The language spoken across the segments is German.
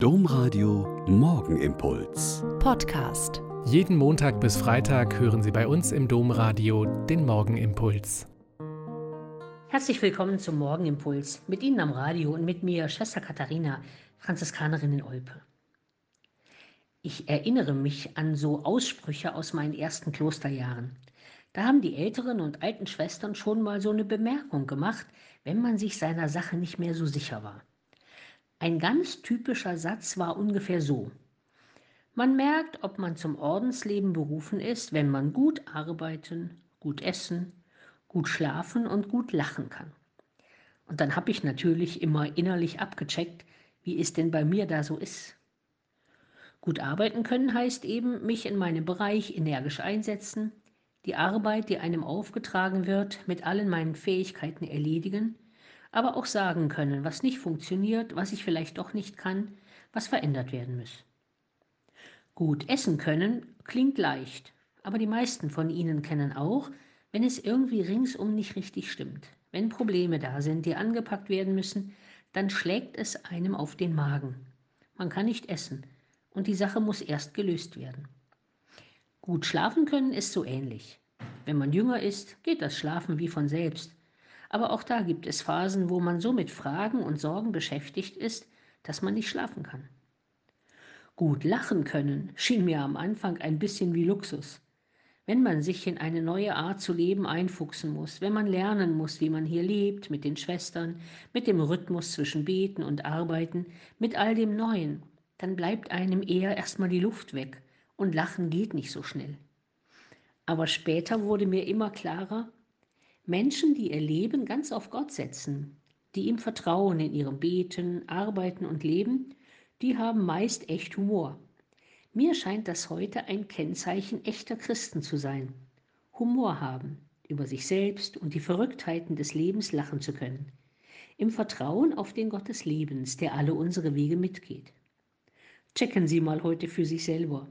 Domradio Morgenimpuls. Podcast. Jeden Montag bis Freitag hören Sie bei uns im Domradio den Morgenimpuls. Herzlich willkommen zum Morgenimpuls. Mit Ihnen am Radio und mit mir Schwester Katharina, Franziskanerin in Olpe. Ich erinnere mich an so Aussprüche aus meinen ersten Klosterjahren. Da haben die älteren und alten Schwestern schon mal so eine Bemerkung gemacht, wenn man sich seiner Sache nicht mehr so sicher war. Ein ganz typischer Satz war ungefähr so. Man merkt, ob man zum Ordensleben berufen ist, wenn man gut arbeiten, gut essen, gut schlafen und gut lachen kann. Und dann habe ich natürlich immer innerlich abgecheckt, wie es denn bei mir da so ist. Gut arbeiten können heißt eben, mich in meinem Bereich energisch einsetzen, die Arbeit, die einem aufgetragen wird, mit allen meinen Fähigkeiten erledigen aber auch sagen können, was nicht funktioniert, was ich vielleicht doch nicht kann, was verändert werden muss. Gut essen können klingt leicht, aber die meisten von Ihnen kennen auch, wenn es irgendwie ringsum nicht richtig stimmt, wenn Probleme da sind, die angepackt werden müssen, dann schlägt es einem auf den Magen. Man kann nicht essen und die Sache muss erst gelöst werden. Gut schlafen können ist so ähnlich. Wenn man jünger ist, geht das Schlafen wie von selbst. Aber auch da gibt es Phasen, wo man so mit Fragen und Sorgen beschäftigt ist, dass man nicht schlafen kann. Gut lachen können schien mir am Anfang ein bisschen wie Luxus. Wenn man sich in eine neue Art zu leben einfuchsen muss, wenn man lernen muss, wie man hier lebt, mit den Schwestern, mit dem Rhythmus zwischen Beten und Arbeiten, mit all dem Neuen, dann bleibt einem eher erstmal die Luft weg und Lachen geht nicht so schnell. Aber später wurde mir immer klarer, Menschen, die ihr Leben ganz auf Gott setzen, die ihm vertrauen in ihrem Beten, Arbeiten und Leben, die haben meist echt Humor. Mir scheint das heute ein Kennzeichen echter Christen zu sein. Humor haben, über sich selbst und die Verrücktheiten des Lebens lachen zu können. Im Vertrauen auf den Gott des Lebens, der alle unsere Wege mitgeht. Checken Sie mal heute für sich selber.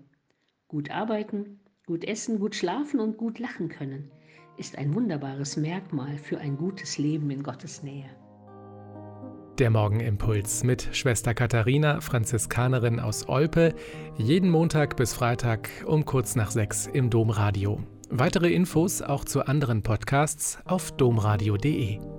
Gut arbeiten, gut essen, gut schlafen und gut lachen können ist ein wunderbares Merkmal für ein gutes Leben in Gottes Nähe. Der Morgenimpuls mit Schwester Katharina, Franziskanerin aus Olpe, jeden Montag bis Freitag um kurz nach sechs im Domradio. Weitere Infos auch zu anderen Podcasts auf domradio.de.